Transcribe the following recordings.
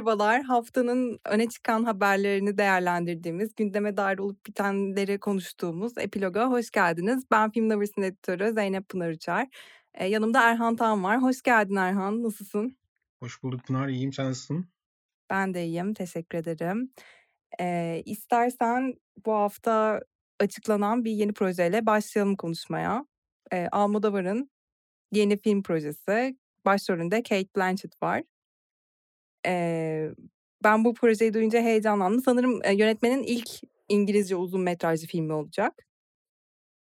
merhabalar. Haftanın öne çıkan haberlerini değerlendirdiğimiz, gündeme dair olup bitenleri konuştuğumuz Epilog'a hoş geldiniz. Ben Film Lovers'ın editörü Zeynep Pınar Uçar. Ee, yanımda Erhan Tan var. Hoş geldin Erhan. Nasılsın? Hoş bulduk Pınar. İyiyim. Sen nasılsın? Ben de iyiyim. Teşekkür ederim. Ee, istersen bu hafta açıklanan bir yeni projeyle başlayalım konuşmaya. Ee, Almodovar'ın yeni film projesi. Başrolünde Kate Blanchett var. Eee, ben bu projeyi duyunca heyecanlandım. Sanırım, eee, yönetmenin ilk İngilizce uzun metrajlı filmi olacak.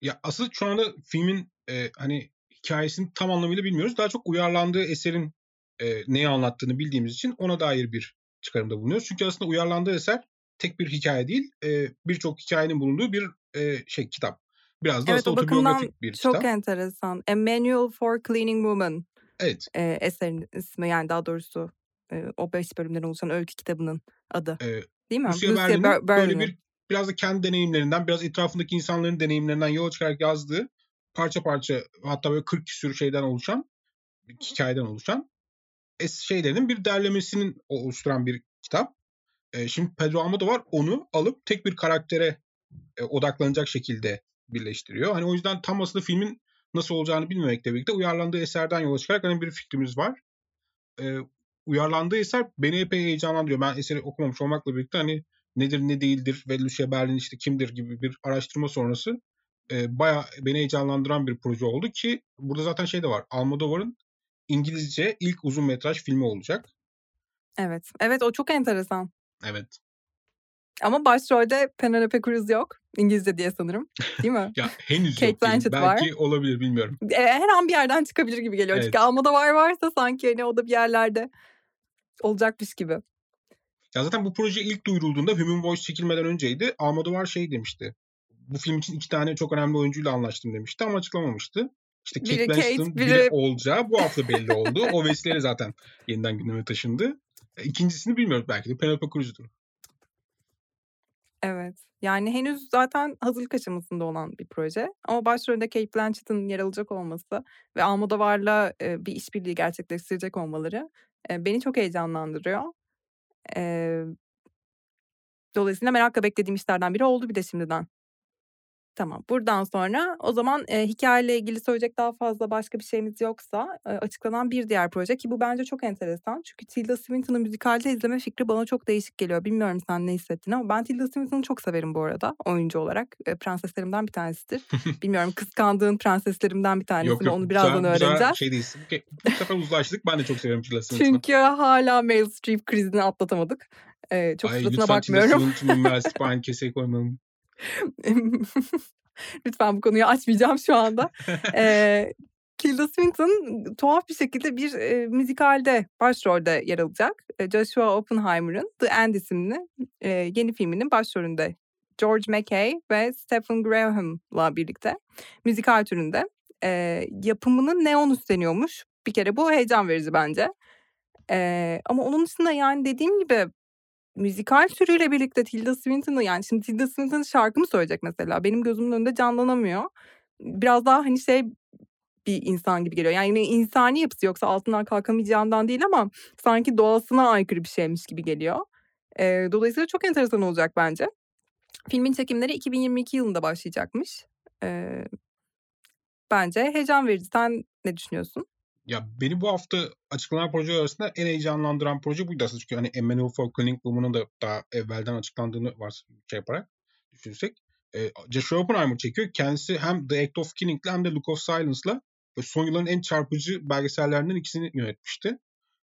Ya, asıl şu anda filmin, eee, hani, hikâyesini tam anlamıyla bilmiyoruz. Daha çok uyarlandığı eserin, eee, neyi anlattığını bildiğimiz için ona dair bir çıkarımda bulunuyoruz. Çünkü aslında uyarlandığı eser tek bir hikâye değil, eee, birçok hikâyenin bulunduğu bir, eee, şey, kitap. Biraz da Evet, aslında otobiyografik bir çok kitap. enteresan. A Manual for Cleaning Women, Evet. eee, eserin ismi. Yani daha doğrusu, o 5 bölümden oluşan öykü kitabının adı. Eee, Değil mi? Lucia Lucia Berlin'in Ber böyle bir biraz da kendi deneyimlerinden, biraz etrafındaki insanların deneyimlerinden yola çıkarak yazdığı parça parça hatta böyle 40 küsur şeyden oluşan, hikâyeden oluşan es şeylerinin bir derlemesinin oluşturan bir kitap. Eee, şimdi Pedro Almodovar onu alıp tek bir karaktere, eee, odaklanacak şekilde birleştiriyor. Hani, o yüzden tam aslında filmin nasıl olacağını bilmemekle birlikte uyarlandığı eserden yola çıkarak, hani, bir fikrimiz var. Eee, uyarlandığı eser beni epey heyecanlandırıyor. Ben eseri okumamış olmakla birlikte, hani, nedir, ne değildir ve Lucia Berlin, işte, kimdir gibi bir araştırma sonrası, eee, bayağı beni heyecanlandıran bir proje oldu ki burada zaten şey de var, Almodovar'ın İngilizce ilk uzun metraj filmi olacak. Evet. Evet, o çok enteresan. Evet. Ama başrolde Penelope Cruz yok. İngilizce diye sanırım. Değil mi? Ya, henüz Kate yok. Blanchett var. Belki olabilir, bilmiyorum. Eee, her an bir yerden çıkabilir gibi geliyor. Çünkü Evet. Almodovar varsa sanki, hani, o da bir yerlerde olacakmış gibi. Ya, zaten bu proje ilk duyurulduğunda Human Voice çekilmeden önceydi. Almodovar şey demişti, "Bu film için 2 tane çok önemli oyuncuyla anlaştım." demişti ama açıklamamıştı. İşte Kate Biri Kate, Blanchett'ın biri biri olacağı bu hafta belli oldu. O vesileyle zaten yeniden gündeme taşındı. E, 2'ncisini bilmiyoruz. Belki de Penelope Cruz'dur. Evet. Yani henüz zaten hazırlık aşamasında olan bir proje ama başrolünde Cate Blanchett'ın yer alacak olması ve Almodovar'la, bir işbirliği gerçekleştirecek olmaları, beni çok heyecanlandırıyor. Dolayısıyla merakla beklediğim işlerden biri oldu bir de şimdiden. Tamam. Buradan sonra o zaman, eee, hikâyeyle ilgili söyleyecek daha fazla başka bir şeyimiz yoksa, eee, açıklanan bir diğer proje ki bu bence çok enteresan. Çünkü Tilda Swinton'ı müzikalde izleme fikri bana çok değişik geliyor. Bilmiyorum sen ne hissettin ama ben Tilda Swinton'ı çok severim bu arada oyuncu olarak. Eee, prenseslerimden bir tanesidir. Bilmiyorum kıskandığın prenseslerimden bir tanesi Yok mi yok. onu birazdan sefer öğreneceğiz. şey değilsin. Bu sefer uzlaştık. Ben de çok severim Tilda Swinton'ı. Çünkü hâlâ Meryl Streep krizini atlatamadık. Eee, çok Ay, suratına lütfen Tilda bakmıyorum. Swinton'ı Meryl Streep'i aynı keseye koymayalım. Lütfen bu konuyu açmayacağım şu anda. Eee, Tilda Swinton tuhaf bir şekilde bir, eee, müzikalde başrolde yer alacak. Joshua Oppenheimer'ın The End isimli, eee, yeni filminin başrolünde. George Mackay ve Stephen Graham'la birlikte müzikal türünde. Eee, yapımını Neon üstleniyormuş. Bir kere bu heyecan verici bence. Eee, ama onun dışında yani dediğim gibi müzikal türüyle birlikte Tilda Swinton'ı yani şimdi Tilda Swinton şarkı mı söyleyecek mesela? Benim gözümün önünde canlanamıyor. Biraz daha hani şey bir insan gibi geliyor. Yani insani yapısı yoksa altından kalkamayacağından değil ama sanki doğasına aykırı bir şeymiş gibi geliyor. Eee, dolayısıyla çok enteresan olacak bence. Filmin çekimleri 2022 yılında başlayacakmış. Eee, bence heyecan verici. Sen ne düşünüyorsun? Ya, beni bu hafta açıklanan projeler arasında en heyecanlandıran proje buydu aslında. Çünkü, hani, Manual for Cleaning Woman'ın da daha evvelden açıklandığını vars şey yaparak düşünürsek, eee, Joshua Oppenheimer çekiyor. Kendisi hem The Act of Killing'le hem de Look of Silence'la son yılların en çarpıcı belgesellerinden ikisini yönetmişti.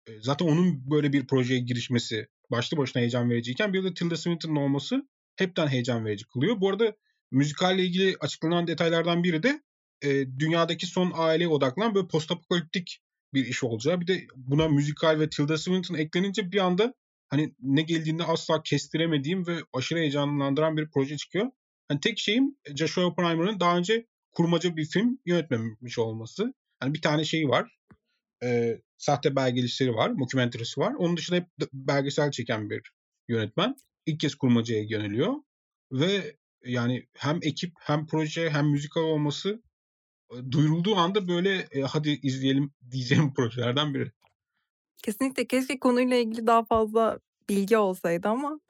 Eee, zaten onun böyle bir projeye girişmesi başlı başına heyecan vericiyken bir de Tilda Swinton'ın olması hepten heyecan verici kılıyor. Bu arada müzikalle ilgili açıklanan detaylardan biri de, eee, dünyadaki son aileye odaklanan böyle postapokaliptik bir iş olacağı. Bir de buna müzikal ve Tilda Swinton eklenince bir anda, hani, ne geldiğini asla kestiremediğim ve aşırı heyecanlandıran bir proje çıkıyor. Hani, tek şeyim Joshua Oppenheimer'ın daha önce kurmaca bir film yönetmemiş olması. Hani, bir tane şeyi var, eee, sahte belgeselleri var, mockumentary'si var. Onun dışında hep belgesel çeken bir yönetmen. İlk kez kurmacaya yöneliyor ve yani hem ekip hem proje hem müzikal olması, duyurulduğu anda böyle, eee, "Hadi izleyelim." diyeceğim projelerden biri. Kesinlikle keşke konuyla ilgili daha fazla bilgi olsaydı ama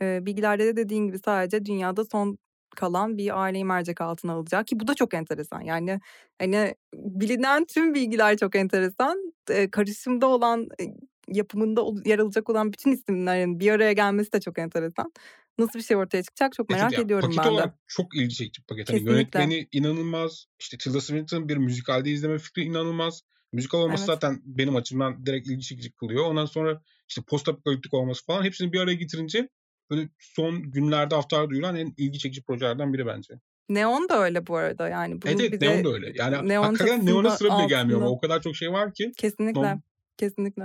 e, bilgilerde de dediğin gibi sadece dünyada son kalan bir aileyi mercek altına alacak ki bu da çok enteresan. Yani hani bilinen tüm bilgiler çok enteresan. E, karışımda olan e, yapımında yer alacak olan bütün isimlerin bir araya gelmesi de çok enteresan. Nasıl bir şey ortaya çıkacak çok merak Evet, ediyorum paket ben de. olarak çok ilgi çekici paket. Hani yönetmeni inanılmaz. İşte Tilda Swinton bir müzikalde izleme fikri inanılmaz. Müzikal olması Evet. zaten benim açımdan direkt ilgi çekici kılıyor. Ondan sonra işte post apokaliptik olması falan hepsini bir araya getirince böyle son günlerde haftalarda duyulan en ilgi çekici projelerden biri bence. Neon da öyle bu arada yani. Bunun Evet de Neon da öyle. Yani Neon hakikaten Neon'a sıra bile gelmiyor ama o kadar çok şey var ki. Kesinlikle. Norm- Kesinlikle.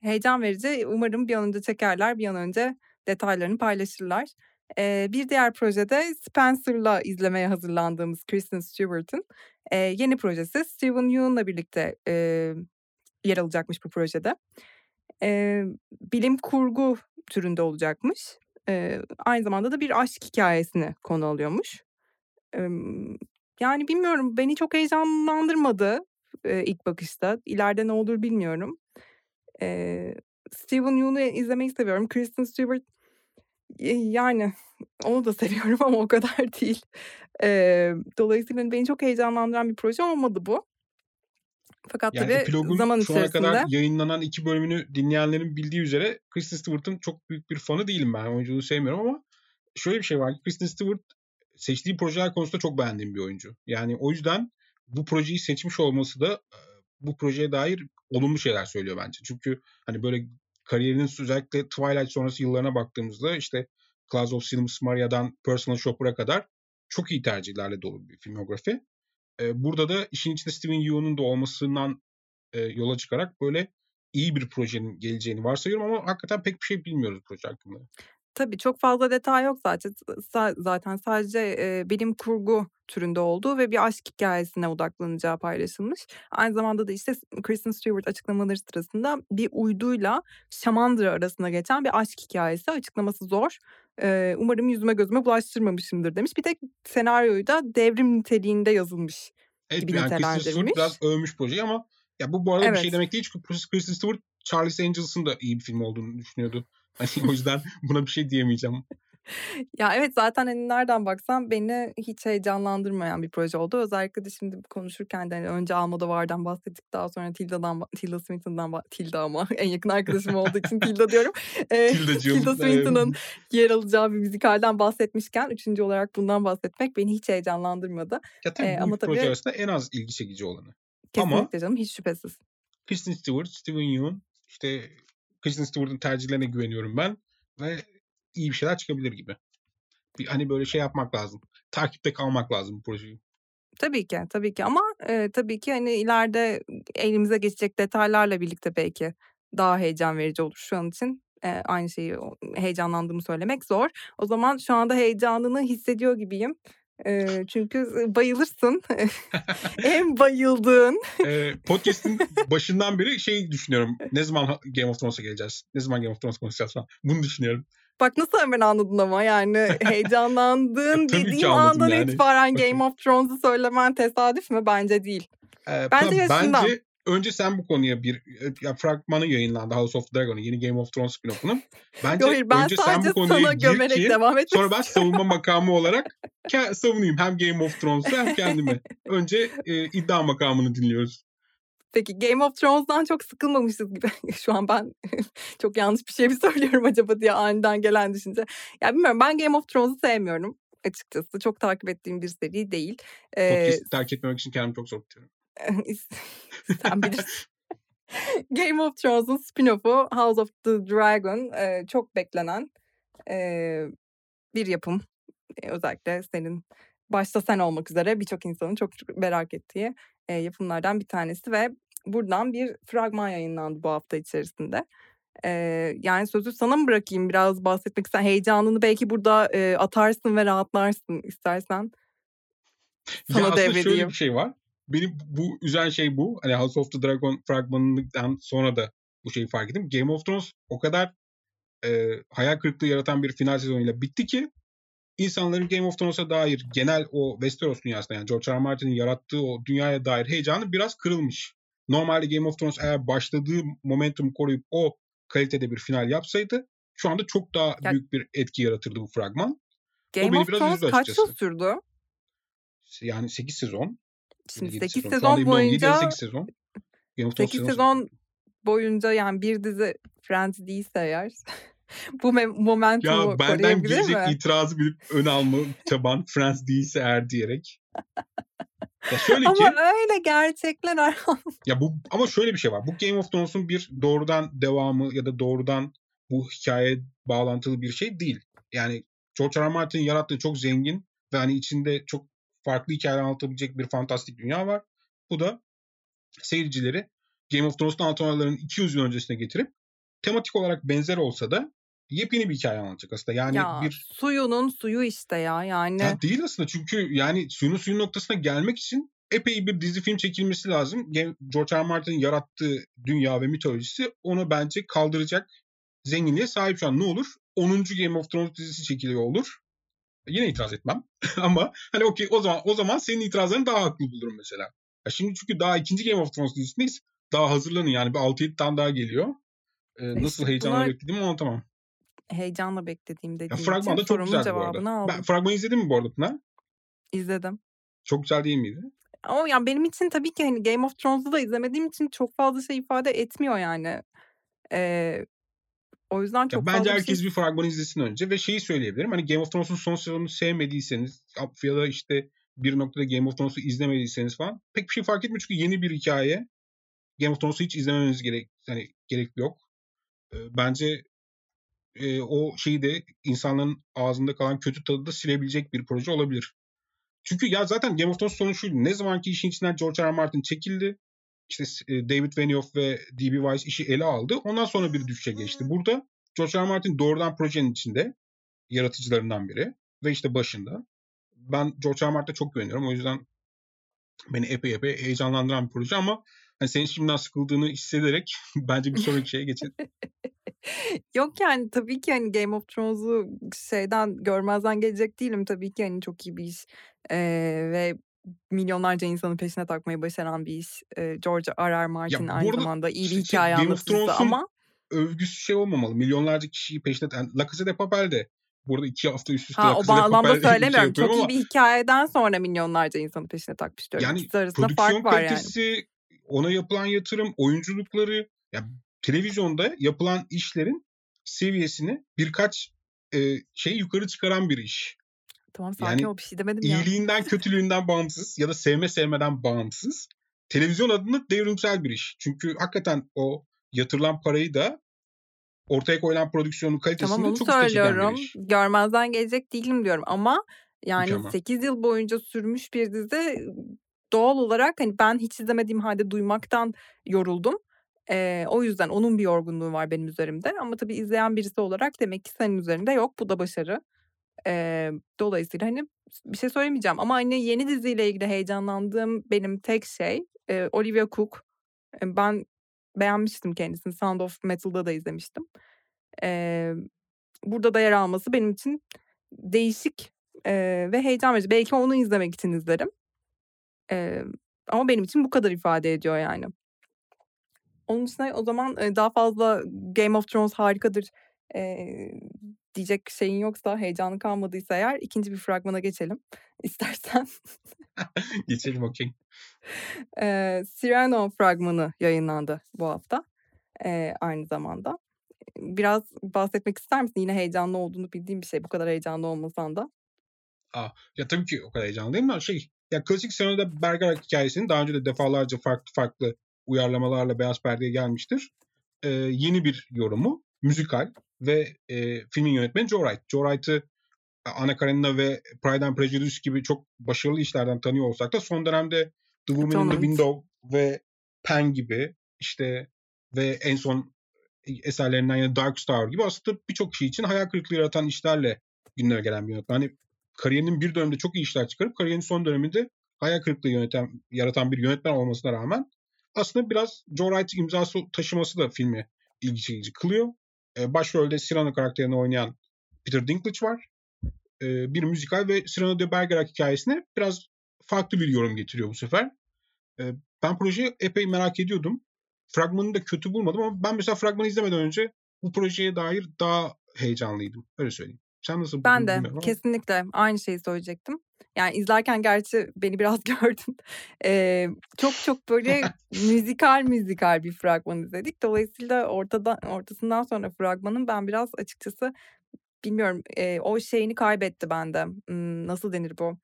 Heyecan verici. Umarım bir an önce çekerler, bir an önce detaylarını paylaşırlar. Ee, bir diğer projede Spencer'la izlemeye hazırlandığımız Kristen Stewart'ın e, yeni projesi Steven Yeun'la birlikte e, yer alacakmış bu projede. E, bilim kurgu türünde olacakmış. E, aynı zamanda da bir aşk hikayesini konu alıyormuş. E, yani bilmiyorum beni çok heyecanlandırmadı e, ilk bakışta. İleride ne olur bilmiyorum. E, Steven Yeun'u izlemeyi seviyorum. Kristen Stewart e, yani onu da seviyorum ama o kadar değil. E, dolayısıyla beni çok heyecanlandıran bir proje olmadı bu. Fakat Yani tabii epilogun zaman şu ana içerisinde kadar yayınlanan iki bölümünü dinleyenlerin bildiği üzere Kristen Stewart'ın çok büyük bir fanı değilim ben. Oyunculuğu sevmiyorum ama şöyle bir şey var ki Kristen Stewart seçtiği projeler konusunda çok beğendiğim bir oyuncu. Yani o yüzden bu projeyi seçmiş olması da e, bu projeye dair olumlu şeyler söylüyor bence. Çünkü hani böyle kariyerinin özellikle Twilight sonrası yıllarına baktığımızda işte Class of Silmus Maria'dan Personal Shopper'a kadar çok iyi tercihlerle dolu bir filmografi. E, burada da işin içinde Steven Yeun'un da olmasından e, yola çıkarak böyle iyi bir projenin geleceğini varsayıyorum ama hakikaten pek bir şey bilmiyoruz proje hakkında. Tabii çok fazla detay yok zaten. Sa- zaten sadece e, bilim kurgu türünde olduğu ve bir aşk hikayesine odaklanacağı paylaşılmış. Aynı zamanda da işte Kristen Stewart açıklamaları sırasında bir uyduyla Şamandıra arasında geçen bir aşk hikayesi açıklaması zor. E, umarım yüzüme gözüme bulaştırmamışımdır demiş. Bir tek senaryoyu da devrim niteliğinde yazılmış Evet gibi yani Kristen Stewart nitelendirmiş. biraz övmüş projeyi ama ya bu bu arada bir şey Evet. demek değil çünkü Kristen Stewart Charlie's Angels'ın da iyi bir film olduğunu düşünüyordu. Hani o yüzden buna bir şey diyemeyeceğim. Ya evet zaten hani nereden baksan beni hiç heyecanlandırmayan bir proje oldu. Özellikle de şimdi konuşurken de hani önce Almodovar'dan bahsettik. Daha sonra Tilda'dan, Tilda Swinton'dan, Tilda ama en yakın arkadaşım olduğu için Tilda diyorum. Ee. Tilda Swinton'ın yer alacağı bir müzikalden bahsetmişken üçüncü olarak bundan bahsetmek beni hiç heyecanlandırmadı. Ya tabii Ee, bu ama proje tabii- arasında en az ilgi çekici olanı. Kesinlikle Ama canım hiç şüphesiz. Kristen Stewart, Steven Yeun işte Kristen Stewart'ın tercihlerine güveniyorum ben ve iyi bir şeyler çıkabilir gibi. Bir, hani böyle şey yapmak lazım. Takipte kalmak lazım bu projeyi. Tabii ki, tabii ki ama e, tabii ki hani ileride elimize geçecek detaylarla birlikte belki daha heyecan verici olur. Şu an için e, aynı şeyi heyecanlandığımı söylemek zor. O zaman şu anda heyecanını hissediyor gibiyim. E, çünkü bayılırsın. en bayıldığın. Ee, podcast'in başından beri şey düşünüyorum. Ne zaman Game of Thrones'a geleceğiz? Ne zaman Game of Thrones konuşacağız falan. Bunu düşünüyorum. Bak nasıl hemen anladın ama yani heyecanlandığın dediğim andan yani. itibaren. Game of Thrones'u söylemen tesadüf mü? Bence değil. Ee, Bence yaşından. bence önce sen bu konuya bir ya, fragmanı yayınlandı House of Dragon'un yeni Game of Thrones spin-off'unun. Bence Hayır ben önce sen bu konuya gir ki devam etmek sonra ben savunma makamı olarak savunayım hem Game of Thrones'u hem kendimi. Önce e, iddia makamını dinliyoruz. Peki Game of Thrones'dan çok sıkılmamışız gibi. Şu an ben çok yanlış bir şey mi söylüyorum acaba diye aniden gelen düşünce. Ya bilmiyorum ben Game of Thrones'u sevmiyorum açıkçası. Çok takip ettiğim bir seri değil. Ee, Podcast'i terk etmemek için kendimi çok zor tutuyorum. sen bilirsin. Game of Thrones'un spin-off'u House of the Dragon e, çok beklenen e, bir yapım. E, özellikle senin başta sen olmak üzere birçok insanın çok merak ettiği e, yapımlardan bir tanesi ve buradan bir fragman yayınlandı bu hafta içerisinde. E, yani sözü sana mı bırakayım biraz bahsetmek istersen heyecanını belki burada e, atarsın ve rahatlarsın istersen. Ya Sana aslında şöyle bir şey var. Beni bu üzen şey bu. Hani House of the Dragon fragmanından sonra da bu şeyi fark ettim. Game of Thrones o kadar e, hayal kırıklığı yaratan bir final sezonuyla bitti ki insanların Game of Thrones'a dair genel o Westeros dünyasında yani George R. R. Martin'in yarattığı o dünyaya dair heyecanı biraz kırılmış. Normalde Game of Thrones eğer başladığı momentum koruyup o kalitede bir final yapsaydı şu anda çok daha ya, büyük bir etki yaratırdı bu fragman. Game of Thrones kaç yıl sürdü? Yani 8 sezon. Şimdi 8 sezon, sezon boyunca 8 sezon. Game of 8 sezon, sezon boyunca yani bir dizi Friends değilse eğer bu momentumu ya benden gelecek mi? itirazı bilip ön alma çaban Friends değilse eğer diyerek. Ya şöyle ama ki, öyle gerçekler ya bu ama şöyle bir şey var. Bu Game of Thrones'un bir doğrudan devamı ya da doğrudan bu hikaye bağlantılı bir şey değil. Yani George R. R. Martin'in yarattığı çok zengin ve hani içinde çok farklı hikayeler anlatabilecek bir fantastik dünya var. Bu da seyircileri Game of Thrones'un antrenörlerin 200 yıl öncesine getirip tematik olarak benzer olsa da yepyeni bir hikaye anlatacak aslında. Yani ya, bir suyunun suyu işte ya yani. Ya değil aslında çünkü yani suyunun suyun noktasına gelmek için epey bir dizi film çekilmesi lazım. George R. R. Martin'in yarattığı dünya ve mitolojisi onu bence kaldıracak zenginliğe sahip şu an. Ne olur? 10. Game of Thrones dizisi çekiliyor olur. Yine itiraz etmem. Ama hani okey o zaman o zaman senin itirazlarını daha haklı bulurum mesela. Ya şimdi çünkü daha ikinci Game of Thrones dizisindeyiz. Daha hazırlanın yani bir 6-7 tane daha geliyor. Ee, nasıl heyecanla bunlar... beklediğimi anlatamam. Heyecanla beklediğim dediğim ya, fragman da çok güzel bu arada. Aldım. Ben fragmanı izledin mi bu arada Pınar? İzledim. Çok güzel değil miydi? Ama yani benim için tabii ki hani Game of Thrones'u da izlemediğim için çok fazla şey ifade etmiyor yani. Ee, o yüzden çok ya bence herkes şey... bir fragman izlesin önce ve şeyi söyleyebilirim. Hani Game of Thrones'un son sezonunu sevmediyseniz ya da işte bir noktada Game of Thrones'u izlemediyseniz falan pek bir şey fark etmiyor çünkü yeni bir hikaye. Game of Thrones'u hiç izlememeniz gerek hani gerek yok. Bence e, o şeyi de insanların ağzında kalan kötü tadı da silebilecek bir proje olabilir. Çünkü ya zaten Game of Thrones sonu şuydu. Ne zamanki işin içinden George R. R. Martin çekildi. İşte David Benioff ve D.B. Weiss işi ele aldı. Ondan sonra bir düşüşe geçti. Burada George R. Martin doğrudan projenin içinde yaratıcılarından biri ve işte başında. Ben George. R. Martin'e çok güveniyorum. O yüzden beni epey epey heyecanlandıran bir proje ama hani senin şimdiden sıkıldığını hissederek bence bir sonraki şeye geçelim. Yok yani tabii ki hani Game of Thrones'u şeyden görmezden gelecek değilim. Tabii ki hani çok iyi bir iş ee, ve milyonlarca insanın peşine takmayı başaran bir iş. Ee, George R. R. Martin ya, aynı zamanda iyi bir hikaye şey, anlatıcısı ama övgüsü şey olmamalı. Milyonlarca kişiyi peşine yani La Casa de Papel de burada iki hafta üst üste ha, o bağlamda şey söylemiyorum. Şey çok iyi bir hikayeden sonra milyonlarca insanın peşine takmış diyorum. Yani İkisi arasında fark var yani. ona yapılan yatırım, oyunculukları ya televizyonda yapılan işlerin seviyesini birkaç e, şey yukarı çıkaran bir iş. Tamam sakin yani, ol bir şey demedim ya. İyiliğinden kötülüğünden bağımsız ya da sevme sevmeden bağımsız. Televizyon adına devrimsel bir iş. Çünkü hakikaten o yatırılan parayı da ortaya koyulan prodüksiyonun kalitesini tamam, çok söylüyorum. Görmezden gelecek değilim diyorum ama yani Mükemmel. 8 yıl boyunca sürmüş bir dizi doğal olarak hani ben hiç izlemediğim halde duymaktan yoruldum. Ee, o yüzden onun bir yorgunluğu var benim üzerimde. Ama tabii izleyen birisi olarak demek ki senin üzerinde yok. Bu da başarı. Ee, dolayısıyla hani bir şey söylemeyeceğim. Ama hani yeni diziyle ilgili heyecanlandığım benim tek şey e, Olivia Cook. E, ben beğenmiştim kendisini. Sound of Metal'da da izlemiştim. Ee, burada da yer alması benim için değişik e, ve heyecan verici. Belki onu izlemek için izlerim. E, ama benim için bu kadar ifade ediyor yani. Onun dışında o zaman daha fazla Game of Thrones harikadır e, diyecek şeyin yoksa, heyecanı kalmadıysa eğer ikinci bir fragmana geçelim istersen. geçelim okey. E, Cyrano fragmanı yayınlandı bu hafta e, aynı zamanda. Biraz bahsetmek ister misin? Yine heyecanlı olduğunu bildiğim bir şey. Bu kadar heyecanlı olmasan da. Aa, ya tabii ki o kadar heyecanlı değil mi? Şey, ya klasik Cyrano'da Bergerac hikayesini daha önce de defalarca farklı farklı uyarlamalarla Beyaz Perde'ye gelmiştir. E, yeni bir yorumu, müzikal ve e, filmin yönetmeni Joe Wright. Joe Wright'ı Anna Karenina ve Pride and Prejudice gibi çok başarılı işlerden tanıyor olsak da son dönemde The Woman in the Window ve Pen gibi işte ve en son eserlerinden yine Dark Star gibi aslında birçok kişi için hayal kırıklığı yaratan işlerle gündeme gelen bir yönetmen. Hani kariyerinin bir döneminde çok iyi işler çıkarıp kariyerinin son döneminde hayal kırıklığı yöneten, yaratan bir yönetmen olmasına rağmen aslında biraz Joe Wright imzası taşıması da filmi ilgi çekici kılıyor. E, başrolde Cyrano karakterini oynayan Peter Dinklage var. E, bir müzikal ve Cyrano de Bergerac hikayesine biraz farklı bir yorum getiriyor bu sefer. E, ben projeyi epey merak ediyordum. Fragmanını da kötü bulmadım ama ben mesela fragmanı izlemeden önce bu projeye dair daha heyecanlıydım. Öyle söyleyeyim. Sen nasıl Ben de bilmiyorum kesinlikle aynı şeyi söyleyecektim. Yani izlerken gerçi beni biraz gördün. Eee, çok çok böyle müzikal müzikal bir fragman izledik. Dolayısıyla ortadan ortasından sonra fragmanın ben biraz açıkçası bilmiyorum eee, o şeyini kaybetti bende. Imm, nasıl denir bu?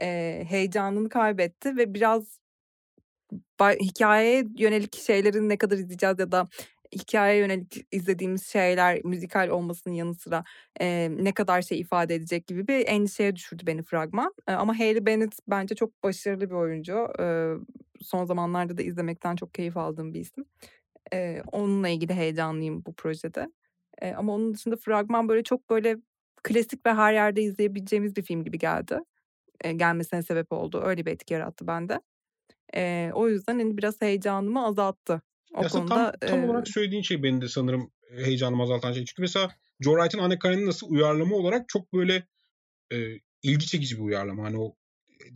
Eee, heyecanını kaybetti ve biraz ba hikâyeye yönelik şeylerin ne kadar izleyeceğiz ya da hikâyeye yönelik izlediğimiz şeyler müzikal olmasının yanı sıra, eee, ne kadar şey ifade edecek gibi bir endişeye düşürdü beni fragman. Eee, ama Hayley Bennett bence çok başarılı bir oyuncu. Eee, son zamanlarda da izlemekten çok keyif aldığım bir isim. Eee, onunla ilgili heyecanlıyım bu projede. Eee, ama onun dışında fragman böyle çok böyle klasik ve her yerde izleyebileceğimiz bir film gibi geldi. Eee, gelmesine sebep oldu. Öyle bir etki yarattı bende. Eee, o yüzden, hani, biraz heyecanımı azalttı. O aslında konuda, tam tam eee olarak söylediğin şey benim de sanırım heyecanımı azaltan şey. Çünkü mesela Joe Wright'ın Anne Karenina uyarlama olarak çok böyle eee, ilgi çekici bir uyarlama. Hani o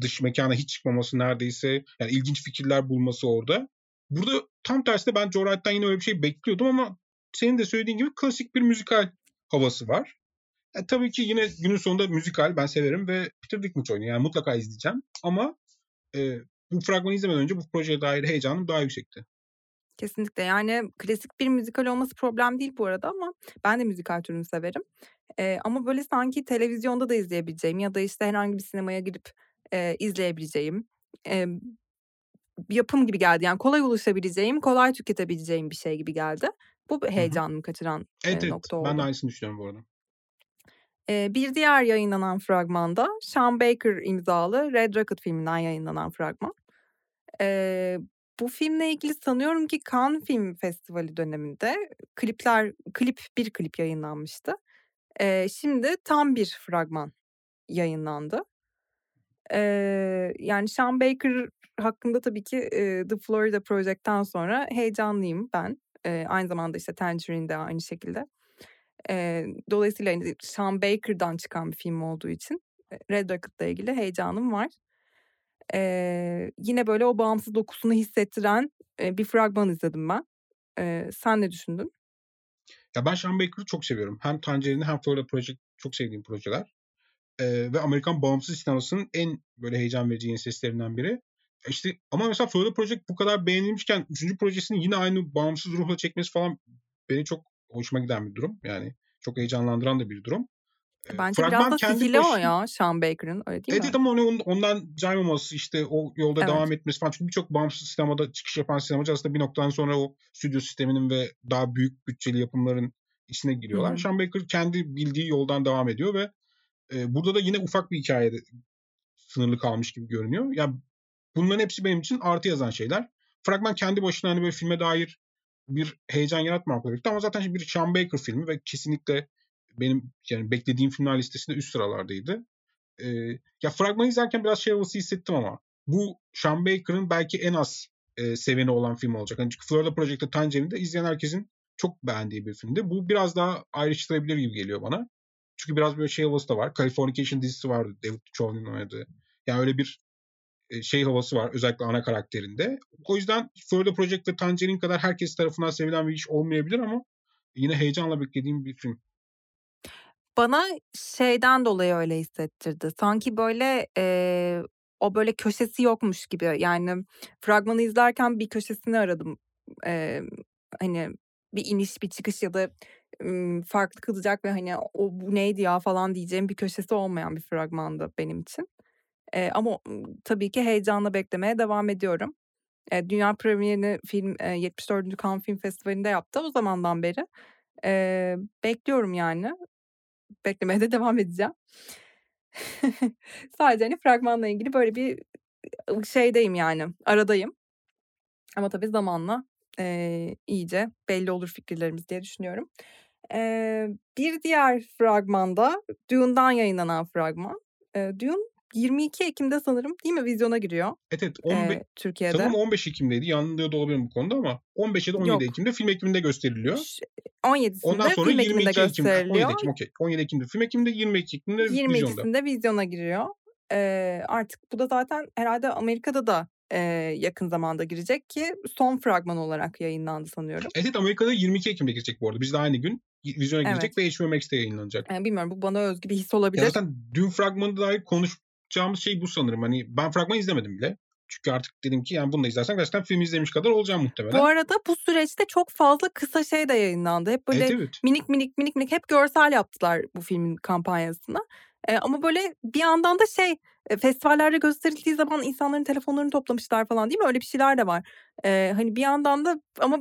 dış mekana hiç çıkmaması neredeyse yani ilginç fikirler bulması orada. Burada tam tersine ben Joe Wright'tan yine öyle bir şey bekliyordum ama senin de söylediğin gibi klasik bir müzikal havası var. E, tabii ki yine günün sonunda müzikal ben severim ve Peter Dinklage oynuyor. Yani mutlaka izleyeceğim. Ama e, bu fragmanı izlemeden önce bu projeye dair heyecanım daha yüksekti. Kesinlikle. Yani klasik bir müzikal olması problem değil bu arada ama ben de müzikal türünü severim. Eee, ama böyle sanki televizyonda da izleyebileceğim ya da işte herhangi bir sinemaya girip, eee, izleyebileceğim, emm, yapım gibi geldi. Yani kolay ulaşabileceğim, kolay tüketebileceğim bir şey gibi geldi. Bu Hı hı. heyecanımı kaçıran, Evet, eee, evet. nokta Ben de oldu. aynısını düşünüyorum bu arada. Eee, bir diğer yayınlanan fragmanda Sean Baker imzalı Red Rocket filminden yayınlanan fragman. Eee, bu filmle ilgili sanıyorum ki Cannes Film Festivali döneminde klipler klip bir klip yayınlanmıştı. Eee, şimdi tam bir fragman yayınlandı. Eee, yani Sean Baker hakkında tabii ki, eee, The Florida Project'ten sonra heyecanlıyım ben. Eee, aynı zamanda işte Tangerine de aynı şekilde. Eee, dolayısıyla hani Sean Baker'dan çıkan bir film olduğu için Red Rocket'la ilgili heyecanım var. Eee, yine böyle o bağımsız dokusunu hissettiren, eee, bir fragman izledim ben. Eee, sen ne düşündün? Ya ben Sean Baker'ı çok seviyorum. Hem Tangerine hem Florida Project çok sevdiğim projeler. Eee, ve Amerikan bağımsız sinemasının en böyle heyecan verici yeni seslerinden biri. E işte ama mesela Florida Project bu kadar beğenilmişken 3. projesini yine aynı bağımsız ruhla çekmesi falan beni çok hoşuma giden bir durum. Yani çok heyecanlandıran da bir durum. Bence biraz fragman da kendi sihirli o ya Sean Baker'ın öyle değil Evet, mi? evet ama onu ondan caymaması işte o yolda Evet. devam etmesi falan. Çünkü birçok bağımsız sinemada çıkış yapan sinemacı aslında bir noktadan sonra o stüdyo sisteminin ve daha büyük bütçeli yapımların içine giriyorlar. Sean Baker kendi bildiği yoldan devam ediyor ve eee, burada da yine ufak bir hikâyede sınırlı kalmış gibi görünüyor. Ya bunların hepsi benim için artı yazan şeyler. Fragman kendi başına hani böyle filme dair bir heyecan yaratmamakla birlikte ama zaten bir Sean Baker filmi ve kesinlikle benim yani beklediğim filmler listesinde üst sıralardaydı. Eee, ya fragmanı izlerken biraz şey havası hissettim ama bu Sean Baker'ın belki en az eee, seveni olan film olacak. Hani çünkü Florida Project'te Tangerine'de izleyen herkesin çok beğendiği bir filmdi. Bu biraz daha ayrıştırabilir gibi geliyor bana. Çünkü biraz böyle şey havası da var. Californication dizisi vardı David Duchovny'nin oynadığı. Yani öyle bir e, şey havası var özellikle ana karakterinde. O yüzden Florida Project ve Tangerine kadar herkes tarafından sevilen bir iş olmayabilir ama yine heyecanla beklediğim bir film. Bana şeyden dolayı öyle hissettirdi. Sanki böyle, eee, o böyle köşesi yokmuş gibi. Yani fragmanı izlerken bir köşesini aradım. Emm, hani bir iniş, bir çıkış ya da, farklı kılacak ve hani o bu neydi ya falan diyeceğim bir köşesi olmayan bir fragmandı benim için. Eee, ama, tabii ki heyecanla beklemeye devam ediyorum. Eee, dünya premierini film, eee, 74. Cannes Film Festivali'nde yaptı. O zamandan beri, eee, bekliyorum yani. Beklemeye de devam edeceğim. Sadece hani fragmanla ilgili böyle bir, şeydeyim yani, aradayım. Ama tabii zamanla, eee, iyice belli olur fikirlerimiz diye düşünüyorum. Eee, bir diğer fragman da Dune'dan yayınlanan fragman. Eee, Dune 22 Ekim'de sanırım değil mi vizyona giriyor, Evet, evet. Onbe eee, Türkiye'de. sanırım 15 Ekim'deydi. Yanılıyor da olabilirim bu konuda ama 15 ya da 17 Yok. Ekim'de film ekiminde gösteriliyor. Ş Ondan 17'sinde sonra film ekiminde 22 Ekim, 17 gösteriliyor. Ekim okay. 17 Ekim'de film ekiminde, 22 Ekim'de vizyonda. 22'sinde vizyona giriyor. Eee, artık bu da zaten herhâlde Amerika'da da, e, yakın zamanda girecek ki son fragman olarak yayınlandı sanıyorum. Evet Amerika'da 22 Ekim'de girecek bu arada. Biz de aynı gün vizyona girecek Evet. ve HBO Max'te yayınlanacak. Yani bilmiyorum bu bana özgü bir his Ya olabilir. zaten dün fragmanı dair konuşacağımız şey bu sanırım. Hani ben fragmanı izlemedim bile. Çünkü artık dedim ki yani bunu da izlersem gerçekten film izlemiş kadar olacağım muhtemelen. Bu arada bu süreçte çok fazla kısa şey de yayınlandı. Hep böyle evet evet. minik minik minik minik hep görsel yaptılar bu filmin kampanyasına. Ee, ama böyle bir yandan da şey e, festivallerde gösterildiği zaman insanların telefonlarını toplamışlar falan değil mi? Öyle bir şeyler de var. Ee, hani bir yandan da ama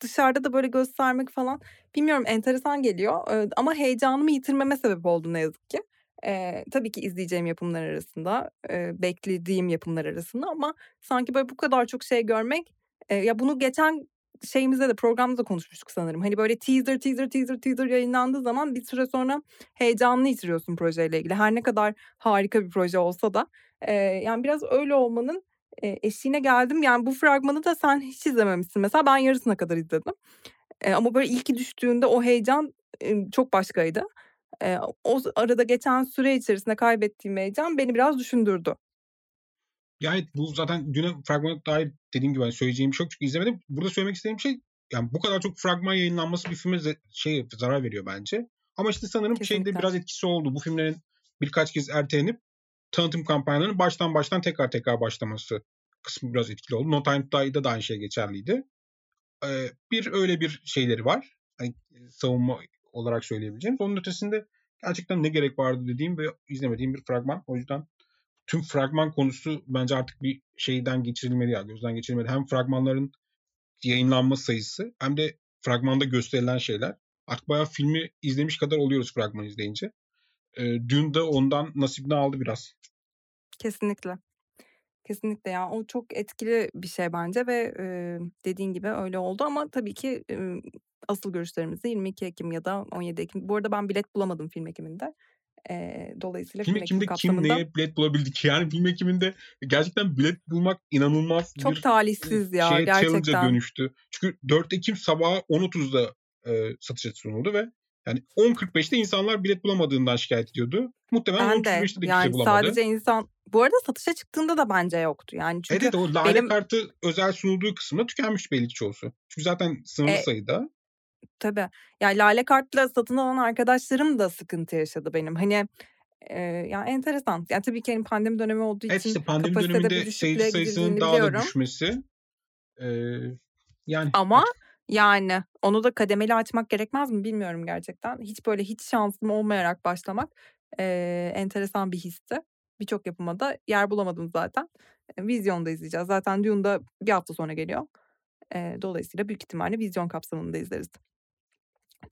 dışarıda da böyle göstermek falan bilmiyorum enteresan geliyor. Ee, ama heyecanımı yitirmeme sebep oldu ne yazık ki. Ee, tabii ki izleyeceğim yapımlar arasında, e, beklediğim yapımlar arasında ama sanki böyle bu kadar çok şey görmek e, ya bunu geçen şeyimizde de programda da konuşmuştuk sanırım. Hani böyle teaser teaser teaser teaser yayınlandığı zaman bir süre sonra heyecanını yitiriyorsun projeyle ilgili. Her ne kadar harika bir proje olsa da e, yani biraz öyle olmanın e, eşiğine geldim. Yani bu fragmanı da sen hiç izlememişsin. Mesela ben yarısına kadar izledim. E, ama böyle ilki düştüğünde o heyecan e, çok başkaydı. E, o arada geçen süre içerisinde kaybettiğim heyecan beni biraz düşündürdü. Yani bu zaten düne fragmana dair dediğim gibi hani söyleyeceğim bir şey yok çünkü izlemedim. Burada söylemek istediğim şey yani bu kadar çok fragman yayınlanması bir filme şey zarar veriyor bence. Ama işte sanırım şeyde Kesinlikle. biraz etkisi oldu. Bu filmlerin birkaç kez ertelenip tanıtım kampanyalarının baştan baştan tekrar tekrar başlaması kısmı biraz etkili oldu. No Time to Die'da da aynı şey geçerliydi. Ee, bir öyle bir şeyleri var. Hani e, savunma olarak söyleyebileceğim. Onun ötesinde gerçekten ne gerek vardı dediğim ve izlemediğim bir fragman. O yüzden tüm fragman konusu bence artık bir şeyden geçirilmeli ya gözden geçirilmeli. Hem fragmanların yayınlanma sayısı hem de fragmanda gösterilen şeyler. Artık bayağı filmi izlemiş kadar oluyoruz fragman izleyince. Ee, dün de ondan nasibini aldı biraz. Kesinlikle. Kesinlikle ya o çok etkili bir şey bence ve e, dediğin gibi öyle oldu ama tabii ki e, asıl görüşlerimizi 22 Ekim ya da 17 Ekim. Bu arada ben bilet bulamadım film ekiminde. E, dolayısıyla Film film ekim ekiminde kim kapsamında neye bilet bulabildi ki? Yani film ekiminde gerçekten bilet bulmak inanılmaz çok bir talihsiz ya şeye gerçekten. dönüştü. Çünkü 4 Ekim sabahı 10.30'da e, satışa sunuldu ve yani 10.45'te insanlar bilet bulamadığından şikayet ediyordu. Muhtemelen Ben de 10.35'te de kimse yani bulamadı. sadece insan bu arada satışa çıktığında da bence yoktu. Yani Evet, çünkü evet o lale benim kartı özel sunulduğu kısımda tükenmiş belli ki çoğusu. Çünkü zaten sınırlı e, sayıda. Tabii yani lale kartla satın alan arkadaşlarım da sıkıntı yaşadı benim. Hani e, yani enteresan. Yani tabii ki hani pandemi dönemi olduğu Evet için işte pandemi kapasitede bir döneminde düşüklüğe seyirci sayısının gidildiğini daha da biliyorum. düşmesi. e, yani Ama yani onu da kademeli açmak gerekmez mi bilmiyorum gerçekten. Hiç böyle hiç şansım olmayarak başlamak eee, enteresan bir histi. Birçok yapıma da yer bulamadım zaten. E, Vizyonda izleyeceğiz. Zaten Dune'da bir hafta sonra geliyor. E, dolayısıyla büyük ihtimalle vizyon kapsamında izleriz